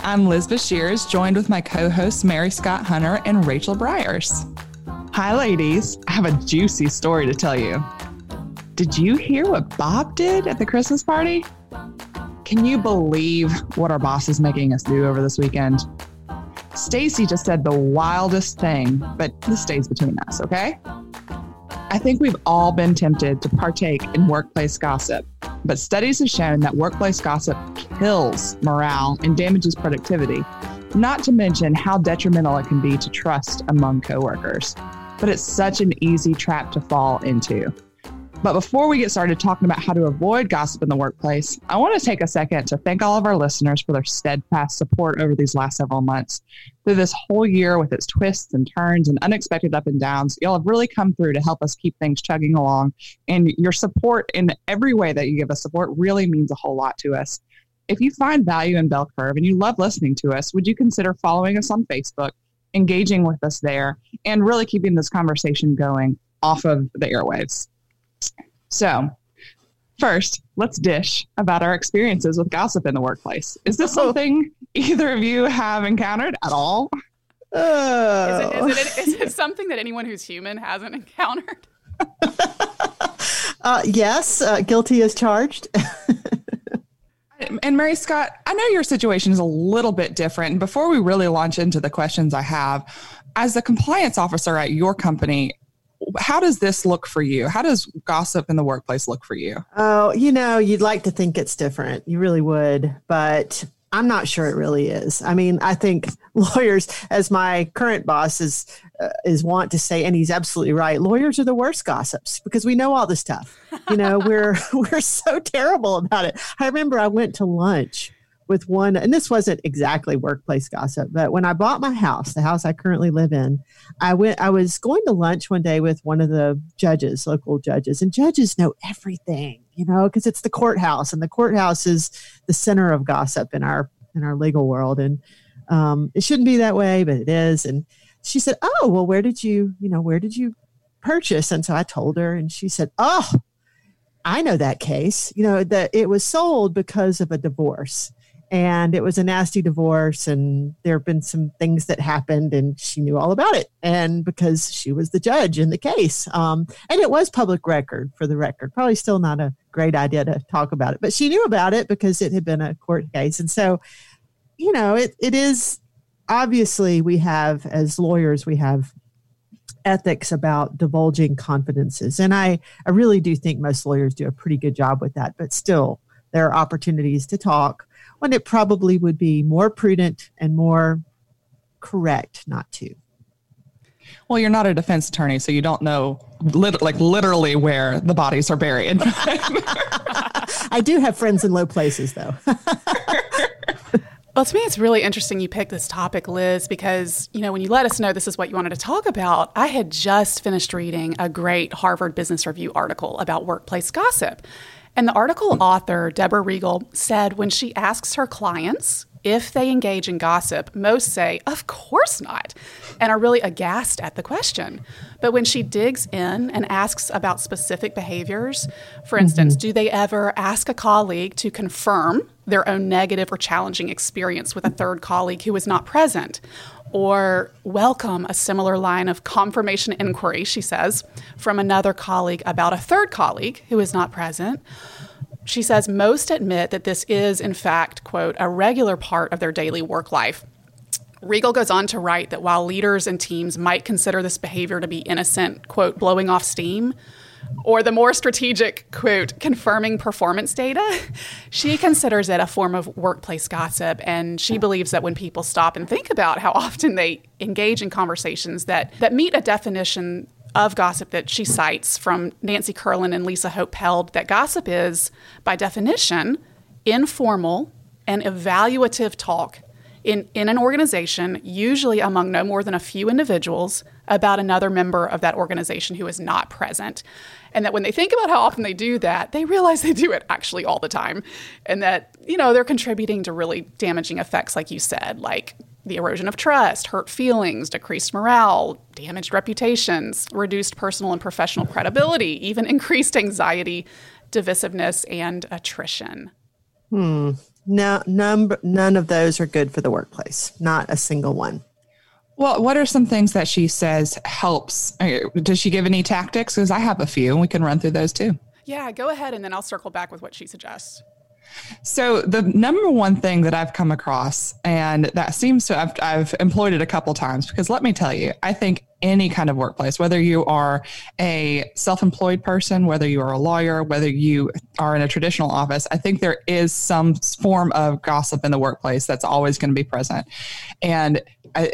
I'm Liz Bashirs, joined with my co hosts Mary Scott Hunter and Rachel Bryars. Hi, ladies. I have a juicy story to tell you. Did you hear what Bob did at the Christmas party? Can you believe what our boss is making us do over this weekend? Stacy just said the wildest thing, but this stays between us, okay? I think we've all been tempted to partake in workplace gossip, but studies have shown that workplace gossip kills morale and damages productivity, not to mention how detrimental it can be to trust among coworkers. But it's such an easy trap to fall into. But before we get started talking about how to avoid gossip in the workplace, I want to take a second to thank all of our listeners for their steadfast support over these last several months. Through this whole year with its twists and turns and unexpected up and downs, y'all have really come through to help us keep things chugging along. And your support in every way that you give us support really means a whole lot to us. If you find value in Bell Curve and you love listening to us, would you consider following us on Facebook, engaging with us there, and really keeping this conversation going off of the airwaves? So, first, let's dish about our experiences with gossip in the workplace. Is this Oh. something either of you have encountered at all? Oh. Is it, is, it, is it something that anyone who's human hasn't encountered? Uh, yes, uh, guilty as charged. And Mary Scott, I know your situation is a little bit different. Before we really launch into the questions I have, as the compliance officer at your company, how does this look for you? How does gossip in the workplace look for you? oh, you know, you'd like to think it's different. You really would, but I'm not sure it really is. I mean, I think lawyers, as my current boss is uh, is want to say, and he's absolutely right. Lawyers are the worst gossips because we know all this stuff. You know, we're we're so terrible about it. I remember I went to lunch with one, and this wasn't exactly workplace gossip, but when I bought my house, the house I currently live in, I went. I was going to lunch one day with one of the judges, local judges, and judges know everything, you know, because it's the courthouse, and the courthouse is the center of gossip in our in our legal world, and um, it shouldn't be that way, but it is. And she said, "Oh, well, where did you, you know, where did you purchase?" And so I told her, and she said, "Oh, I know that case. You know that it was sold because of a divorce." And it was a nasty divorce and there have been some things that happened and she knew all about it. And because she was the judge in the case um, and it was public record for the record probably still not a great idea to talk about it but she knew about it because it had been a court case. And so you know it, it is obviously we have as lawyers we have ethics about divulging confidences. And i i really do think most lawyers do a pretty good job with that but still there are opportunities to talk when it probably would be more prudent and more correct not to. Well, you're not a defense attorney, so you don't know lit- like literally where the bodies are buried. I do have friends in low places, though. Well, to me, it's really interesting you picked this topic, Liz, because, you know, when you let us know this is what you wanted to talk about, I had just finished reading a great Harvard Business Review article about workplace gossip. And the article author, Deborah Riegel, said when she asks her clients if they engage in gossip, most say, of course not, and are really aghast at the question. But when she digs in and asks about specific behaviors, for mm-hmm. instance, do they ever ask a colleague to confirm their own negative or challenging experience with a third colleague who is not present? Or welcome a similar line of confirmation inquiry, she says, from another colleague about a third colleague who is not present. She says most admit that this is, in fact, quote, a regular part of their daily work life. Riegel goes on to write that while leaders and teams might consider this behavior to be innocent, quote, blowing off steam, or the more strategic, quote, confirming performance data, she considers it a form of workplace gossip. And she believes that when people stop and think about how often they engage in conversations that, that meet a definition of gossip that she cites from Nancy Kurland and Lisa Hope Pelled, that gossip is, by definition, informal and evaluative talk in, in an organization, usually among no more than a few individuals, about another member of that organization who is not present. And that when they think about how often they do that, they realize they do it actually all the time. And that, you know, they're contributing to really damaging effects, like you said, like the erosion of trust, hurt feelings, decreased morale, damaged reputations, reduced personal and professional credibility, even increased anxiety, divisiveness, and attrition. Hmm. No, none, none of those are good for the workplace. Not a single one. Well, what are some things that she says helps? Uh, does she give any tactics? Because I have a few, and we can run through those too. Yeah, go ahead, and then I'll circle back with what she suggests. So the number one thing that I've come across, and that seems to I've, I've employed it a couple times because let me tell you, I think any kind of workplace, whether you are a self-employed person, whether you are a lawyer, whether you are in a traditional office, I think there is some form of gossip in the workplace that's always going to be present, and I, you,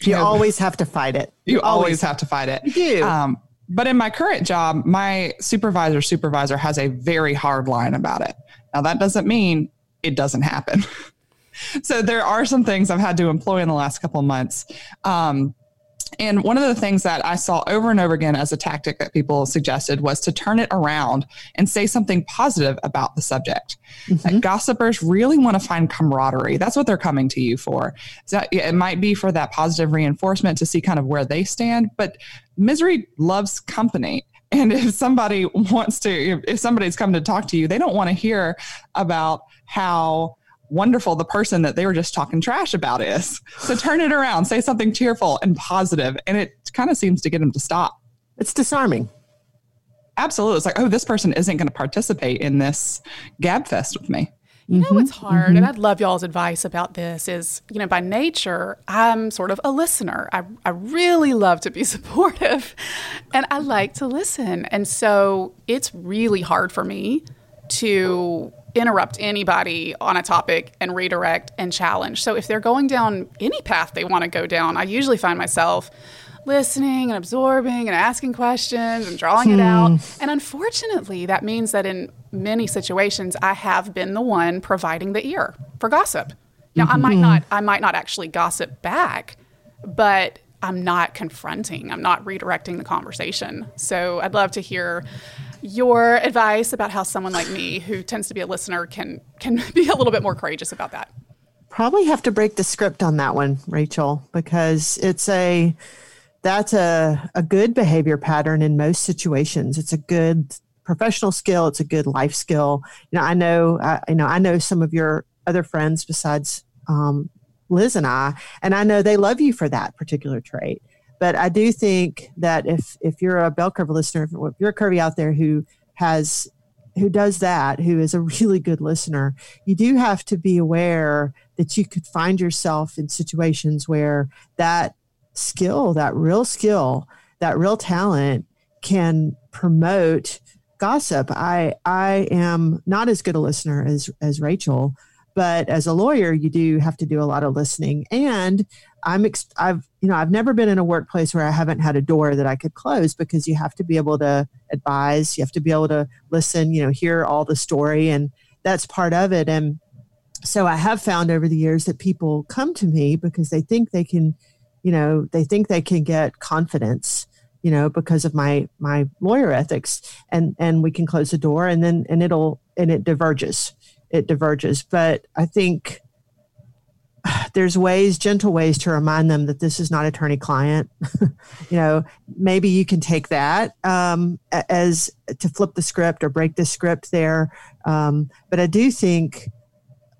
you know, always have to fight it. You, always, have to fight it. You do. Um, but in my current job, my supervisor supervisor has a very hard line about it. Now, that doesn't mean it doesn't happen. so there are some things I've had to employ in the last couple of months. Um, and one of the things that I saw over and over again as a tactic that people suggested was to turn it around and say something positive about the subject. Mm-hmm. Gossipers really want to find camaraderie. That's what they're coming to you for. So it might be for that positive reinforcement to see kind of where they stand, but misery loves company. And if somebody wants to, if somebody's come to talk to you, they don't want to hear about how wonderful the person that they were just talking trash about is. So turn it around, say something cheerful and positive, and it kind of seems to get them to stop. It's disarming. Absolutely. It's like, oh, this person isn't going to participate in this gab fest with me. You know what's mm-hmm. hard, mm-hmm. and I'd love y'all's advice about this is, you know, by nature, I'm sort of a listener. I, I really love to be supportive and I like to listen. And so it's really hard for me to interrupt anybody on a topic and redirect and challenge. So if they're going down any path they want to go down, I usually find myself listening and absorbing and asking questions and drawing hmm. it out. Hmm. And unfortunately, that means that in many situations I have been the one providing the ear for gossip. Now, mm-hmm. I might mm-hmm. not I might not actually gossip back, but I'm not confronting. I'm not redirecting the conversation. So, I'd love to hear your advice about how someone like me who tends to be a listener can can be a little bit more courageous about that. Probably have to break the script on that one, Rachel, because it's a that's a, a good behavior pattern in most situations. It's a good professional skill. It's a good life skill. You know, I know, uh, you know, I know some of your other friends besides um, Liz and I, and I know they love you for that particular trait. But I do think that if if you're a bell curve listener, if you're a curvy out there who has who does that, who is a really good listener, you do have to be aware that you could find yourself in situations where that skill, that real skill, that real talent can promote gossip. I I am not as good a listener as as Rachel, but as a lawyer, you do have to do a lot of listening. And I'm ex- I've you know I've never been in a workplace where I haven't had a door that I could close because you have to be able to advise, you have to be able to listen, you know, hear all the story, and that's part of it. And so I have found over the years that people come to me because they think they can you know they think they can get confidence you know because of my my lawyer ethics and and we can close the door and then and it'll and it diverges it diverges. But i think there's ways gentle ways to remind them that this is not attorney client you know maybe you can take that um, as to flip the script or break the script there. Um, but i do think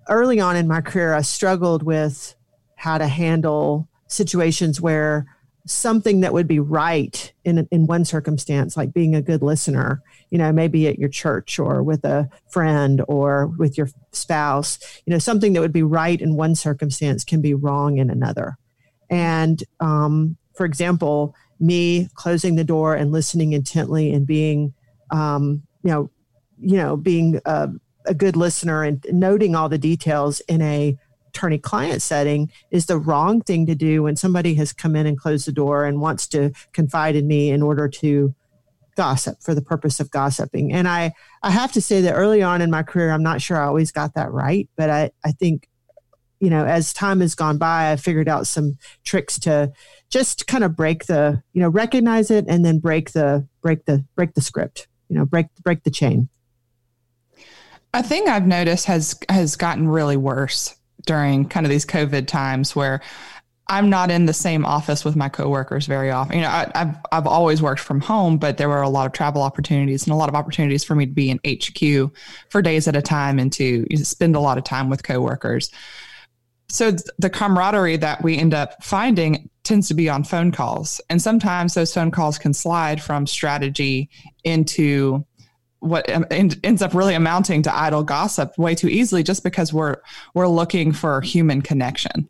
early on in my career i struggled with how to handle situations where something that would be right in in one circumstance like being a good listener you know maybe at your church or with a friend or with your spouse you know something that would be right in one circumstance can be wrong in another. And um, for example me closing the door and listening intently and being um, you know you know being a, a good listener and noting all the details in a attorney client setting is the wrong thing to do when somebody has come in and closed the door and wants to confide in me in order to gossip for the purpose of gossiping. And I, I have to say that early on in my career, I'm not sure I always got that right, but I, I think, you know, as time has gone by, I figured out some tricks to just kind of break the, you know, recognize it and then break the, break the, break the script, you know, break, break the chain. A thing I've noticed has has gotten really worse during kind of these COVID times where I'm not in the same office with my coworkers very often. You know, I, have I've always worked from home, but there were a lot of travel opportunities and a lot of opportunities for me to be in HQ for days at a time and to spend a lot of time with coworkers. So the camaraderie that we end up finding tends to be on phone calls, and sometimes those phone calls can slide from strategy into what ends up really amounting to idle gossip way too easily, just because we're we're looking for human connection.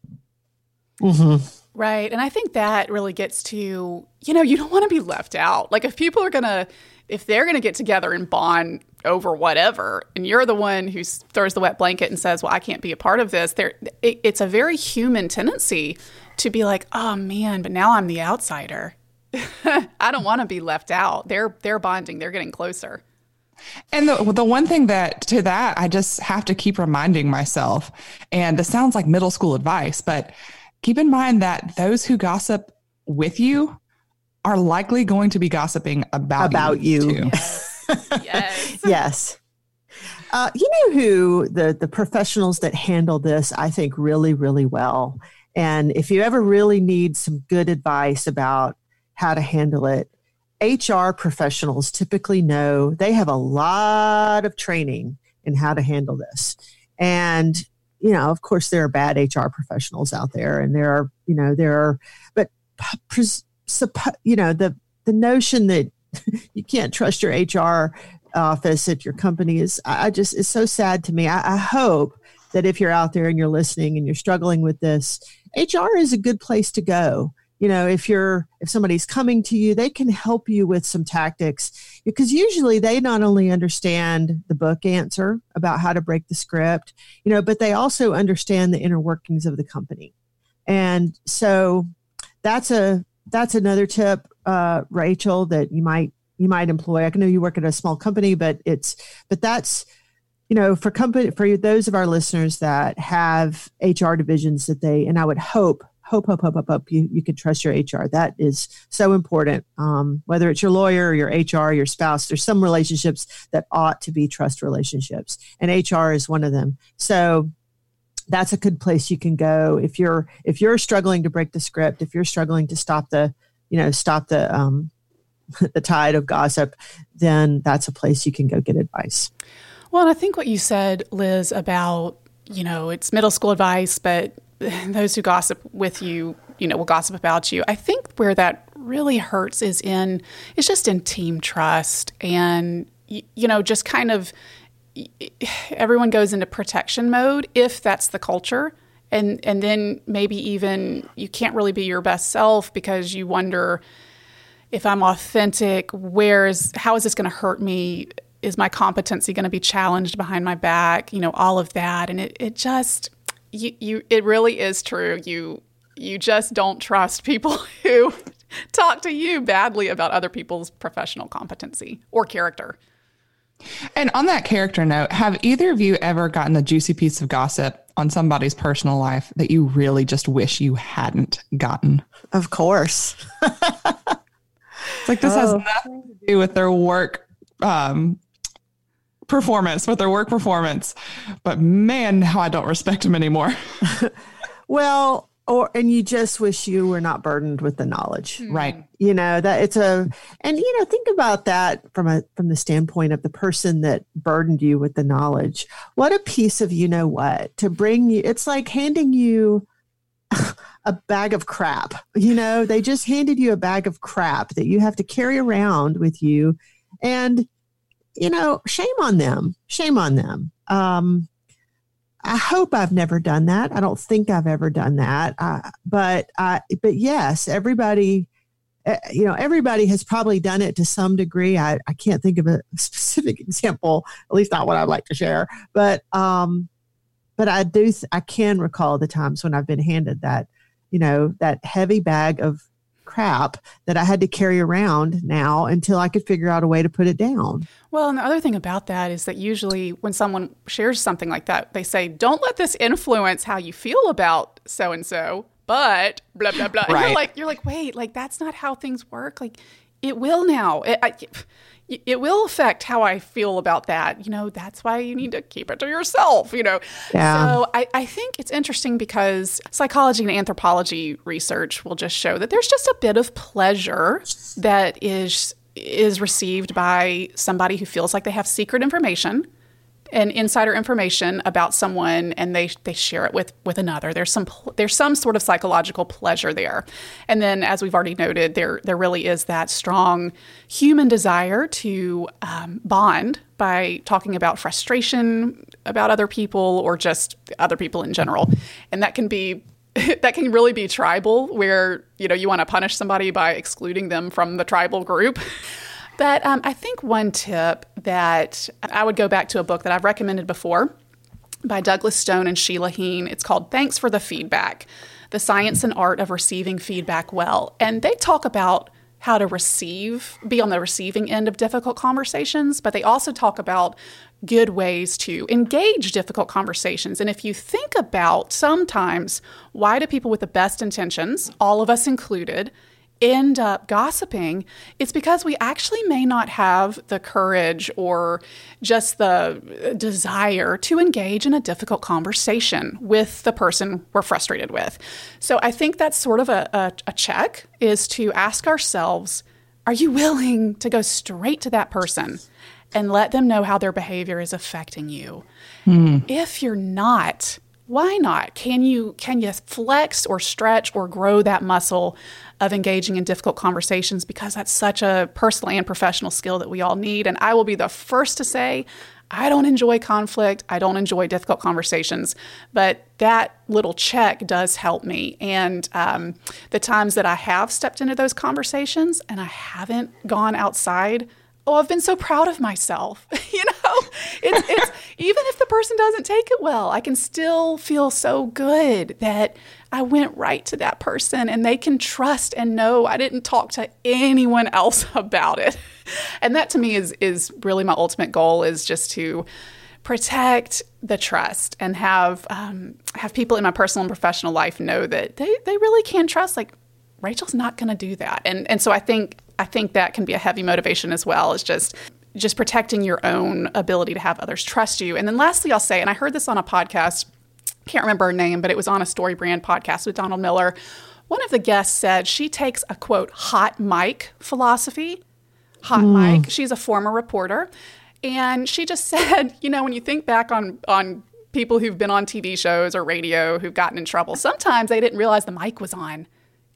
Mm-hmm. Right. And I think that really gets to, you know, you don't want to be left out. Like if people are going to, if they're going to get together and bond over whatever, and you're the one who throws the wet blanket and says, well, I can't be a part of this, there, it, it's a very human tendency to be like, oh man, but now I'm the outsider. I don't want to be left out. They're, they're bonding, they're getting closer. And the the one thing that to that I just have to keep reminding myself, and this sounds like middle school advice, but keep in mind that those who gossip with you are likely going to be gossiping about about you. you. yes. yes. Uh, you know who the the professionals that handle this, I think, really, really well. And if you ever really need some good advice about how to handle it, HR professionals typically know they have a lot of training in how to handle this. And you know, of course, there are bad HR professionals out there, and there are, you know, there are, but you know, the the notion that you can't trust your HR office at your company is, I just, is so sad to me. I, I hope that if you're out there and you're listening and you're struggling with this, HR is a good place to go you know if you're if somebody's coming to you they can help you with some tactics. Because usually they not only understand the book answer about how to break the script you know but they also understand the inner workings of the company. And so that's a that's another tip uh, rachel that you might you might employ. I know you work at a small company but it's but that's you know for company for those of our listeners that have hr divisions that they and i would hope hope, hope, hope, hope, hope you, you can trust your HR. That is so important. Um, whether it's your lawyer, your HR, your spouse, there's some relationships that ought to be trust relationships, and HR is one of them. So that's a good place you can go if you're if you're struggling to break the script, if you're struggling to stop the you know stop the um, the tide of gossip, then that's a place you can go get advice. Well, I think what you said, Liz, about you know it's middle school advice, but those who gossip with you, you know, will gossip about you. I think where that really hurts is in it's just in team trust and you know just kind of everyone goes into protection mode if that's the culture. And and then maybe even you can't really be your best self because you wonder if I'm authentic where is how is this going to hurt me? Is my competency going to be challenged behind my back? You know all of that. And it, it just you, you it really is true. You you just don't trust people who talk to you badly about other people's professional competency or character. And on that character note, have either of you ever gotten a juicy piece of gossip on somebody's personal life that you really just wish you hadn't gotten? Of course. it's like this oh. has nothing to do with their work um, performance, with their work performance. But man, how I don't respect them anymore. well, or and you just wish you were not burdened with the knowledge. Mm. Right. You know, that it's a and you know, think about that from a from the standpoint of the person that burdened you with the knowledge. What a piece of you know what to bring you it's like handing you a bag of crap. You know, they just handed you a bag of crap that you have to carry around with you. And you know, shame on them. Shame on them. Um, I hope I've never done that. I don't think I've ever done that. Uh, but uh, but yes, everybody, uh, you know, everybody has probably done it to some degree. I, I can't think of a specific example, at least not what I'd like to share. But um, but I do. I can recall the times when I've been handed that, you know, that heavy bag of crap that I had to carry around now until I could figure out a way to put it down. Well, and the other thing about that is that usually when someone shares something like that, they say, don't let this influence how you feel about so and so, but blah, blah, blah. Right. And you're like, you're like, wait, like that's not how things work. Like it will now. It, I, it will affect how I feel about that. You know, that's why you need to keep it to yourself, you know. Yeah. So I, I think it's interesting because psychology and anthropology research will just show that there's just a bit of pleasure that is is received by somebody who feels like they have secret information and insider information about someone and they they share it with with another. There's some there's some sort of psychological pleasure there. And then as we've already noted there there really is that strong human desire to um, bond by talking about frustration about other people or just other people in general. And that can be that can really be tribal where you know you want to punish somebody by excluding them from the tribal group but um, I think one tip that I would go back to a book that I've recommended before by Douglas Stone and Sheila Heen. It's called Thanks for the Feedback The Science and Art of Receiving Feedback Well. And they talk about how to receive, be on the receiving end of difficult conversations, but they also talk about good ways to engage difficult conversations. And if you think about sometimes why do people with the best intentions, all of us included, end up gossiping, it's because we actually may not have the courage or just the desire to engage in a difficult conversation with the person we're frustrated with. So I think that's sort of a, a, a check is to ask ourselves, are you willing to go straight to that person and let them know how their behavior is affecting you? Hmm. If you're not, why not? Can you can you flex or stretch or grow that muscle of engaging in difficult conversations because that's such a personal and professional skill that we all need. And I will be the first to say I don't enjoy conflict. I don't enjoy difficult conversations, but that little check does help me. And um, the times that I have stepped into those conversations and I haven't gone outside oh, I've been so proud of myself. you know, it's, it's even if the person doesn't take it well, I can still feel so good that I went right to that person and they can trust and know I didn't talk to anyone else about it. And that to me is is really my ultimate goal is just to protect the trust and have um, have people in my personal and professional life know that they, they really can trust like Rachel's not going to do that. And and so I think I think that can be a heavy motivation as well, is just just protecting your own ability to have others trust you. And then lastly, I'll say, and I heard this on a podcast, can't remember her name, but it was on a StoryBrand podcast with Donald Miller. One of the guests said she takes a quote hot mic philosophy. Hot mm. mic. She's a former reporter. And she just said, you know, when you think back on on people who've been on TV shows or radio who've gotten in trouble, sometimes they didn't realize the mic was on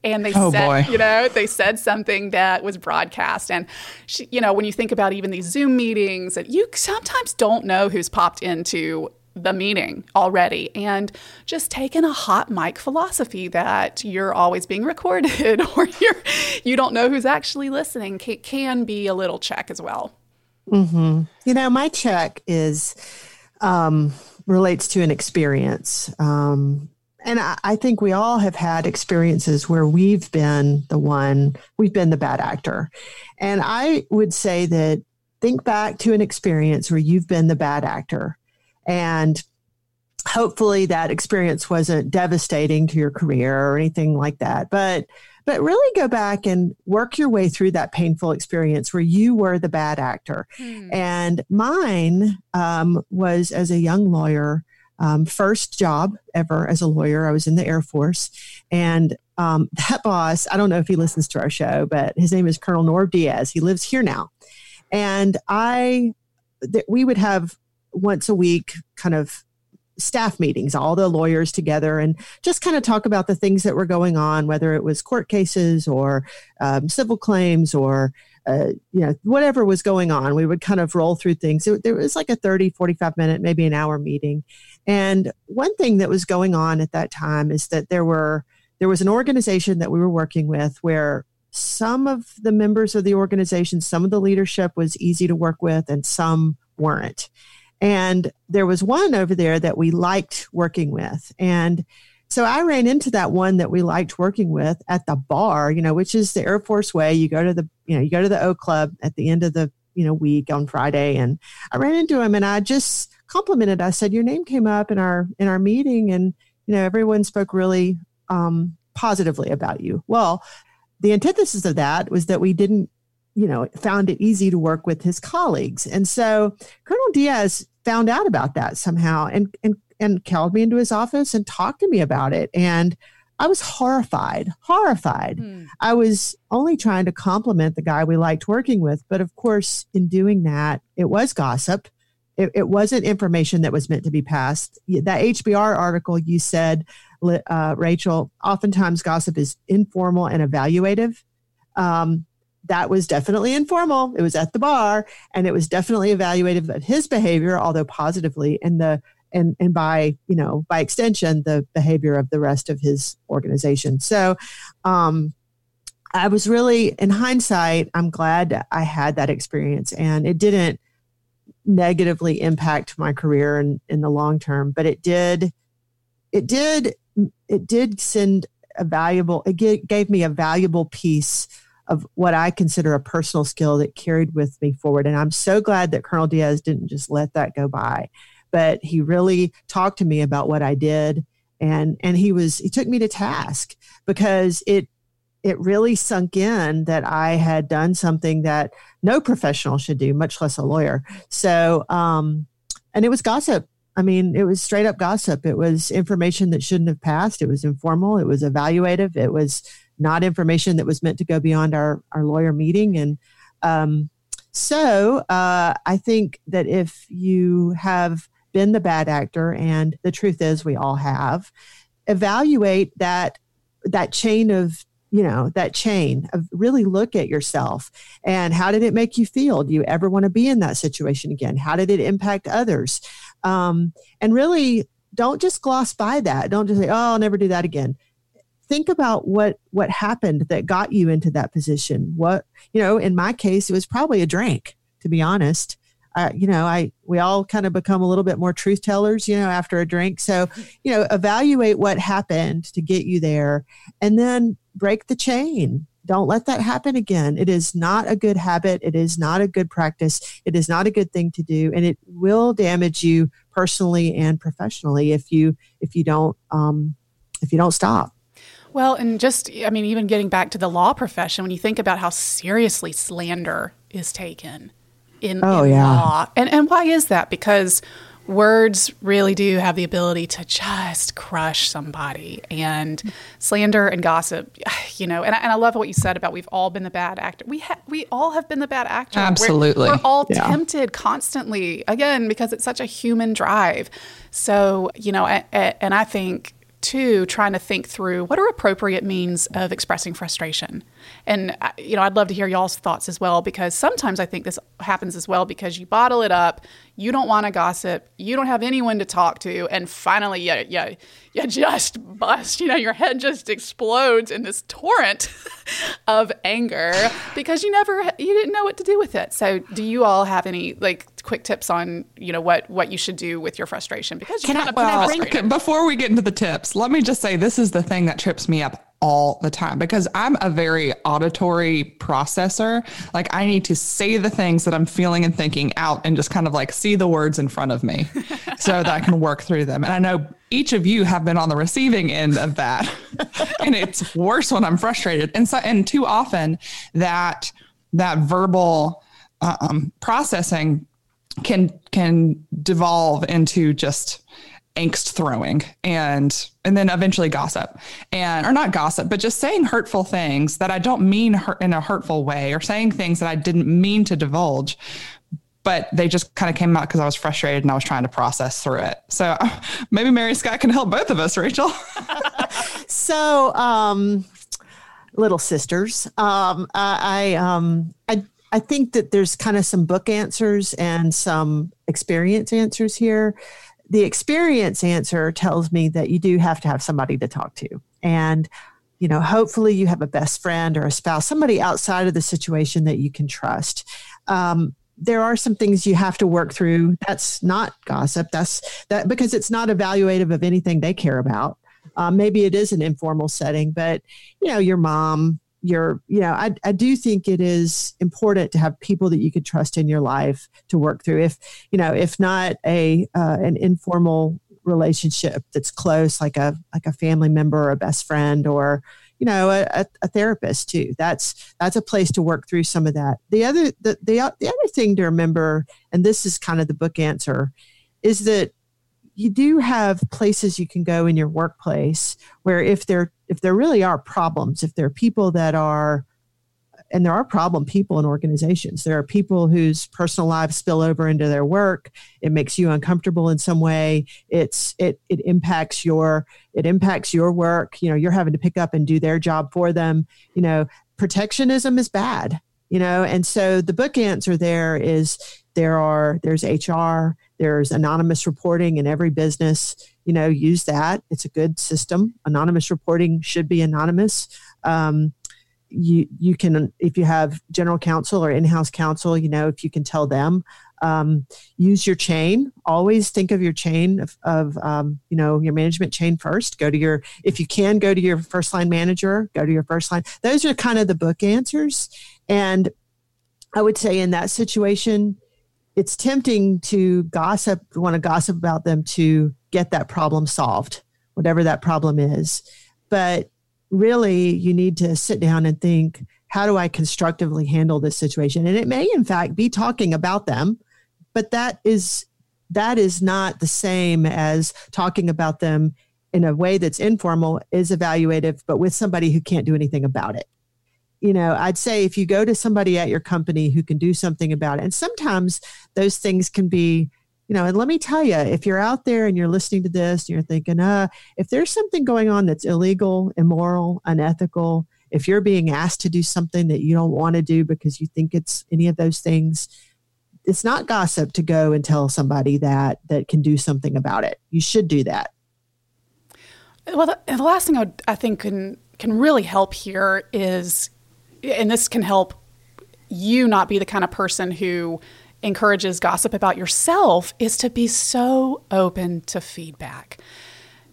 and they oh, said, boy. you know, they said something that was broadcast. And, she, you know, when you think about even these Zoom meetings, that you sometimes don't know who's popped into the meeting already and just taking a hot mic philosophy that you're always being recorded or you're you don't know who's actually listening can, can be a little check as well mm-hmm. you know my check is um, relates to an experience um, and I, I think we all have had experiences where we've been the one, we've been the bad actor. And I would say that think back to an experience where you've been the bad actor. And hopefully that experience wasn't devastating to your career or anything like that. But but really go back and work your way through that painful experience where you were the bad actor. Hmm. And mine um, was as a young lawyer um, first job ever as a lawyer. I was in the Air Force. And um, that boss, I don't know if he listens to our show, but his name is Colonel Norv Diaz. He lives here now. And I, th- we would have once a week kind of staff meetings, all the lawyers together, and just kind of talk about the things that were going on, whether it was court cases or um, civil claims or uh, you know, whatever was going on, we would kind of roll through things. It, there was like a 30, 45 minute, maybe an hour meeting. And one thing that was going on at that time is that there were, there was an organization that we were working with where some of the members of the organization, some of the leadership was easy to work with and some weren't. And there was one over there that we liked working with. And so I ran into that one that we liked working with at the bar, you know, which is the Air Force way. You go to the, you know, you go to the O Club at the end of the, you know, week on Friday. And I ran into him and I just complimented. I said, Your name came up in our in our meeting and you know, everyone spoke really um positively about you. Well, the antithesis of that was that we didn't you know, found it easy to work with his colleagues. And so Colonel Diaz found out about that somehow and, and, and called me into his office and talked to me about it. And I was horrified, horrified. Mm. I was only trying to compliment the guy we liked working with. But of course, in doing that, it was gossip. It, it wasn't information that was meant to be passed. That HBR article you said, uh, Rachel, oftentimes gossip is informal and evaluative. Um, that was definitely informal. It was at the bar, and it was definitely evaluative of his behavior, although positively, and the and and by you know by extension the behavior of the rest of his organization. So, um, I was really, in hindsight, I'm glad I had that experience, and it didn't negatively impact my career in, in the long term, but it did. It did. It did send a valuable. It gave me a valuable piece of what I consider a personal skill that carried with me forward. And I'm so glad that Colonel Diaz didn't just let that go by, but he really talked to me about what I did. And, and he was, he took me to task because it, it really sunk in that I had done something that no professional should do, much less a lawyer. So, um, and it was gossip. I mean, it was straight up gossip. It was information that shouldn't have passed. It was informal. It was evaluative. It was not information that was meant to go beyond our, our lawyer meeting. And um, so uh, I think that if you have been the bad actor, and the truth is we all have, evaluate that that chain of you know that chain of really look at yourself and how did it make you feel? Do you ever want to be in that situation again? How did it impact others? Um, and really don't just gloss by that. Don't just say oh i'll never do that again. Think about what what happened that got you into that position. What you know in my case it was probably a drink to be honest you know i we all kind of become a little bit more truth tellers you know after a drink. So you know evaluate what happened to get you there and then break the chain. Don't let that happen again. It is not a good habit. It is not a good practice. It is not a good thing to do and it will damage you personally and professionally if you if you don't um, if you don't stop. Well, and just, I mean, even getting back to the law profession, when you think about how seriously slander is taken in, oh, in yeah. law. And, and why is that? Because words really do have the ability to just crush somebody. And slander and gossip, you know, and I, and I love what you said about we've all been the bad actor. We, ha- we all have been the bad actor. Absolutely. We're, we're all yeah. tempted constantly, again, because it's such a human drive. So, you know, and I think two, trying to think through what are appropriate means of expressing frustration. And, you know, I'd love to hear y'all's thoughts as well, because sometimes I think this happens as well because you bottle it up, you don't want to gossip, you don't have anyone to talk to, and finally, you, you, you just bust. You know, your head just explodes in this torrent of anger because you never, you didn't know what to do with it. So, do you all have any, like, quick tips on you know what what you should do with your frustration because you kind of well, before we get into the tips let me just say this is the thing that trips me up all the time because I'm a very auditory processor. Like I need to say the things that I'm feeling and thinking out and just kind of like see the words in front of me so that I can work through them. And I know each of you have been on the receiving end of that. and it's worse when I'm frustrated. And so and too often that that verbal um, processing can can devolve into just angst throwing and and then eventually gossip. And or not gossip but just saying hurtful things that i don't mean hurt in a hurtful way or saying things that i didn't mean to divulge but they just kind of came out because i was frustrated and i was trying to process through it. So maybe mary scott can help both of us rachel. So um little sisters um i um i I think that there's kind of some book answers and some experience answers here the experience answer tells me that you do have to have somebody to talk to. And, you know, hopefully you have a best friend or a spouse, somebody outside of the situation that you can trust. Um, there are some things you have to work through. That's not gossip. That's that because it's not evaluative of anything they care about. Um, maybe it is an informal setting, but you know, your mom, your you know I, I do think it is important to have people that you could trust in your life to work through. If you know if not a uh, an informal relationship that's close like a like a family member or a best friend or you you know a, a, therapist too that's that's a place to work through some of that. The other the, the, the other thing to remember and this is kind of the book answer is that you do have places you can go in your workplace where if there if there really are problems if there are people that are and there are problem people in organizations. There are people whose personal lives spill over into their work. It makes you uncomfortable in some way. It's it it impacts your it impacts your work. You know, you're having to pick up and do their job for them. You know, protectionism is bad. You know, and so the book answer there is there are there's HR, there's anonymous reporting in every business. You know, use that. It's a good system. Anonymous reporting should be anonymous. Um, you you can if you have general counsel or in-house counsel you know if you can tell them um, use your chain. Always think of your chain of, of um, you know your management chain first. Go to your if you can go to your first line manager go to your first line. Those are kind of the book answers. And i would say in that situation it's tempting to gossip want to gossip about them to get that problem solved whatever that problem is. But really you need to sit down and think how do i constructively handle this situation? And it may in fact be talking about them but that is that is not the same as talking about them in a way that's informal is evaluative but with somebody who can't do anything about it. You know i'd say if you go to somebody at your company who can do something about it and sometimes those things can be you know, and let me tell you, if you're out there and you're listening to this and you're thinking, uh, if there's something going on that's illegal, immoral, unethical, if you're being asked to do something that you don't want to do because you think it's any of those things, it's not gossip to go and tell somebody that that can do something about it. You should do that. Well, the, the last thing I, would, I think can can really help here is, and this can help you not be the kind of person who encourages gossip about yourself is to be so open to feedback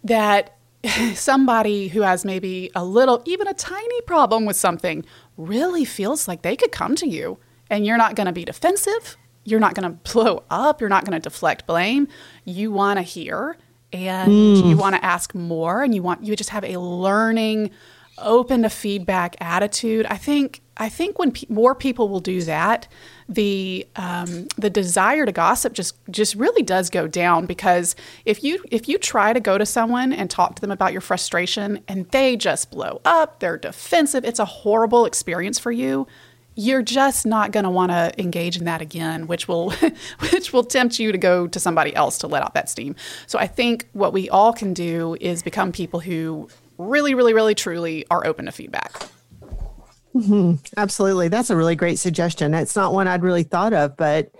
that somebody who has maybe a little, even a tiny problem with something really feels like they could come to you and you're not going to be defensive. You're not going to blow up. You're not going to deflect blame. You want to hear and mm. you want to ask more and you want, you just have a learning, open to feedback attitude. I think, I think when pe- more people will do that, the um, the desire to gossip just just really does go down because if you if you try to go to someone and talk to them about your frustration and they just blow up, they're defensive, it's a horrible experience for you. You're just not going to want to engage in that again, which will which will tempt you to go to somebody else to let out that steam. So I think what we all can do is become people who really really really truly are open to feedback. Mm-hmm. Absolutely. That's a really great suggestion. It's not one I'd really thought of, but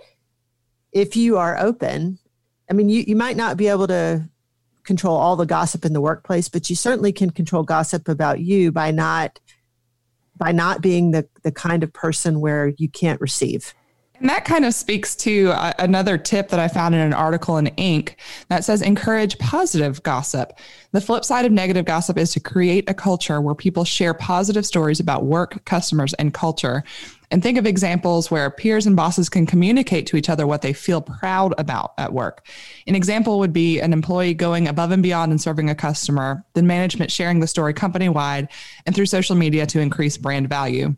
if you are open, I mean, you, you might not be able to control all the gossip in the workplace, but you certainly can control gossip about you by not by not being the, the kind of person where you can't receive. And that kind of speaks to uh, another tip that I found in an article in Inc. that says encourage positive gossip. The flip side of negative gossip is to create a culture where people share positive stories about work, customers, and culture. And think of examples where peers and bosses can communicate to each other what they feel proud about at work. An example would be an employee going above and beyond and serving a customer, then management sharing the story company wide and through social media to increase brand value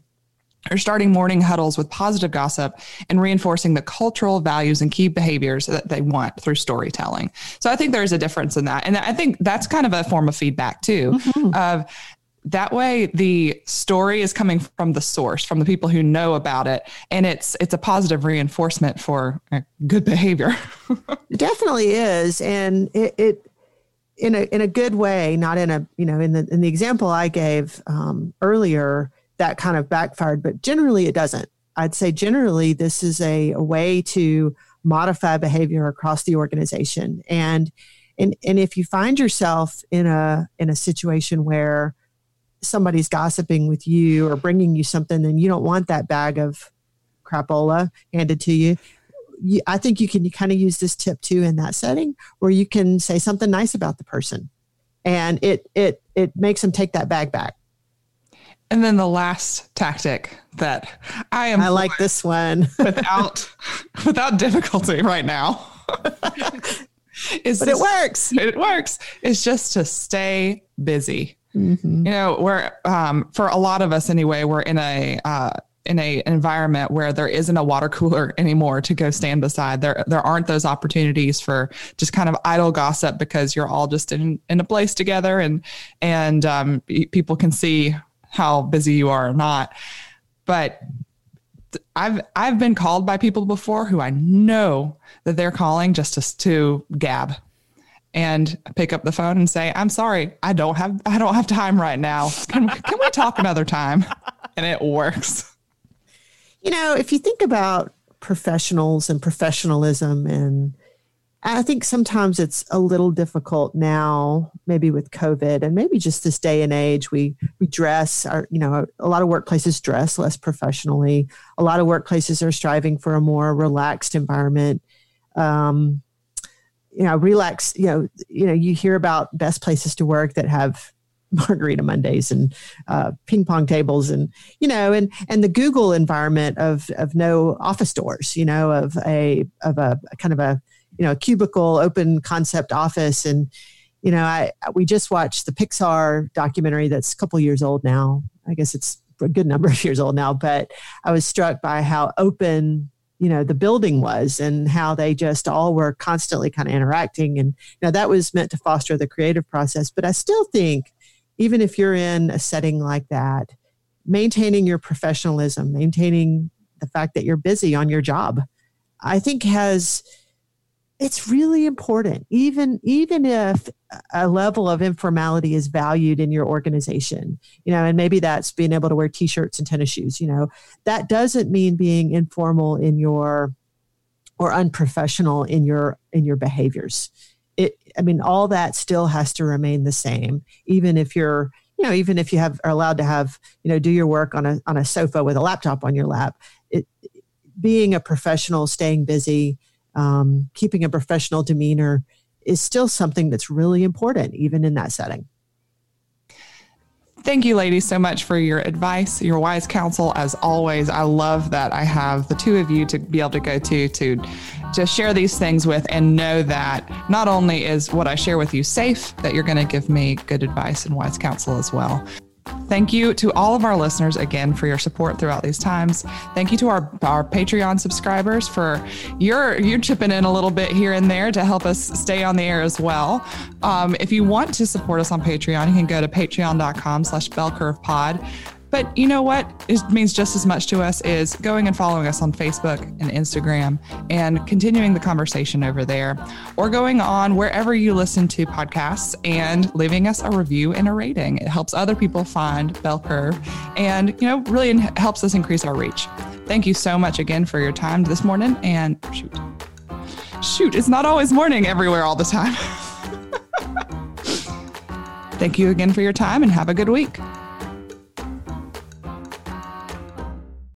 are starting morning huddles with positive gossip and reinforcing the cultural values and key behaviors that they want through storytelling. So I think there's a difference in that. And I think that's kind of a form of feedback too. Mm-hmm. Of that way the story is coming from the source, from the people who know about it. And it's it's a positive reinforcement for good behavior. it definitely is. And it, it in a in a good way, not in a, you know, in the in the example I gave um, earlier, that kind of backfired, but generally it doesn't. I'd say generally this is a, a way to modify behavior across the organization. And and and if you find yourself in a in a situation where somebody's gossiping with you or bringing you something and you don't want that bag of crapola handed to you, you I think you can kind of use this tip too in that setting where you can say something nice about the person and it it it makes them take that bag back and then the last tactic that I am I like this one without without difficulty right now. is but it works. It works. It's just to stay busy. Mm-hmm. You know, we're um, for a lot of us anyway, we're in a uh, in a environment where there isn't a water cooler anymore to go stand beside. There there aren't those opportunities for just kind of idle gossip because you're all just in in a place together and and um, people can see how busy you are or not. But I've I've been called by people before who I know that they're calling just to, to gab and pick up the phone and say, "I'm sorry, I don't have I don't have time right now. Can, can we talk another time?" And it works. You know, if you think about professionals and professionalism and I think sometimes it's a little difficult now, maybe with COVID and maybe just this day and age. We we dress our, you know, a lot of workplaces dress less professionally. A lot of workplaces are striving for a more relaxed environment. Um, you know, relax. You know, you know, you hear about best places to work that have margarita mondays and uh, ping pong tables and you know and and the google environment of of no office doors you know of a of a, a kind of a you know cubicle open concept office. And you know i we just watched the pixar documentary that's a couple years old now. I guess it's a good number of years old now but i was struck by how open you know the building was and how they just all were constantly kind of interacting. And you know that was meant to foster the creative process. But i still think even if you're in a setting like that maintaining your professionalism maintaining the fact that you're busy on your job i think has it's really important even even if a level of informality is valued in your organization you know and maybe that's being able to wear t-shirts and tennis shoes you know that doesn't mean being informal in your or unprofessional in your in your behaviors. It i mean all that still has to remain the same even if you're you know even if you have are allowed to have you know do your work on a on a sofa with a laptop on your lap it being a professional staying busy um, keeping a professional demeanor is still something that's really important, even in that setting. Thank you, ladies, so much for your advice, your wise counsel. As always, I love that I have the two of you to be able to go to to to share these things with, and know that not only is what I share with you safe, that you're going to give me good advice and wise counsel as well. Thank you to all of our listeners again for your support throughout these times. Thank you to our, our Patreon subscribers for your you chipping in a little bit here and there to help us stay on the air as well. Um, if you want to support us on Patreon, you can go to patreon.com slash bellcurvepod. But you know what? It means just as much to us is going and following us on Facebook and Instagram and continuing the conversation over there, or going on wherever you listen to podcasts and leaving us a review and a rating. It helps other people find Bell Curve and, you know, really helps us increase our reach. Thank you so much again for your time this morning. And shoot, shoot, it's not always morning everywhere all the time. Thank you again for your time and have a good week.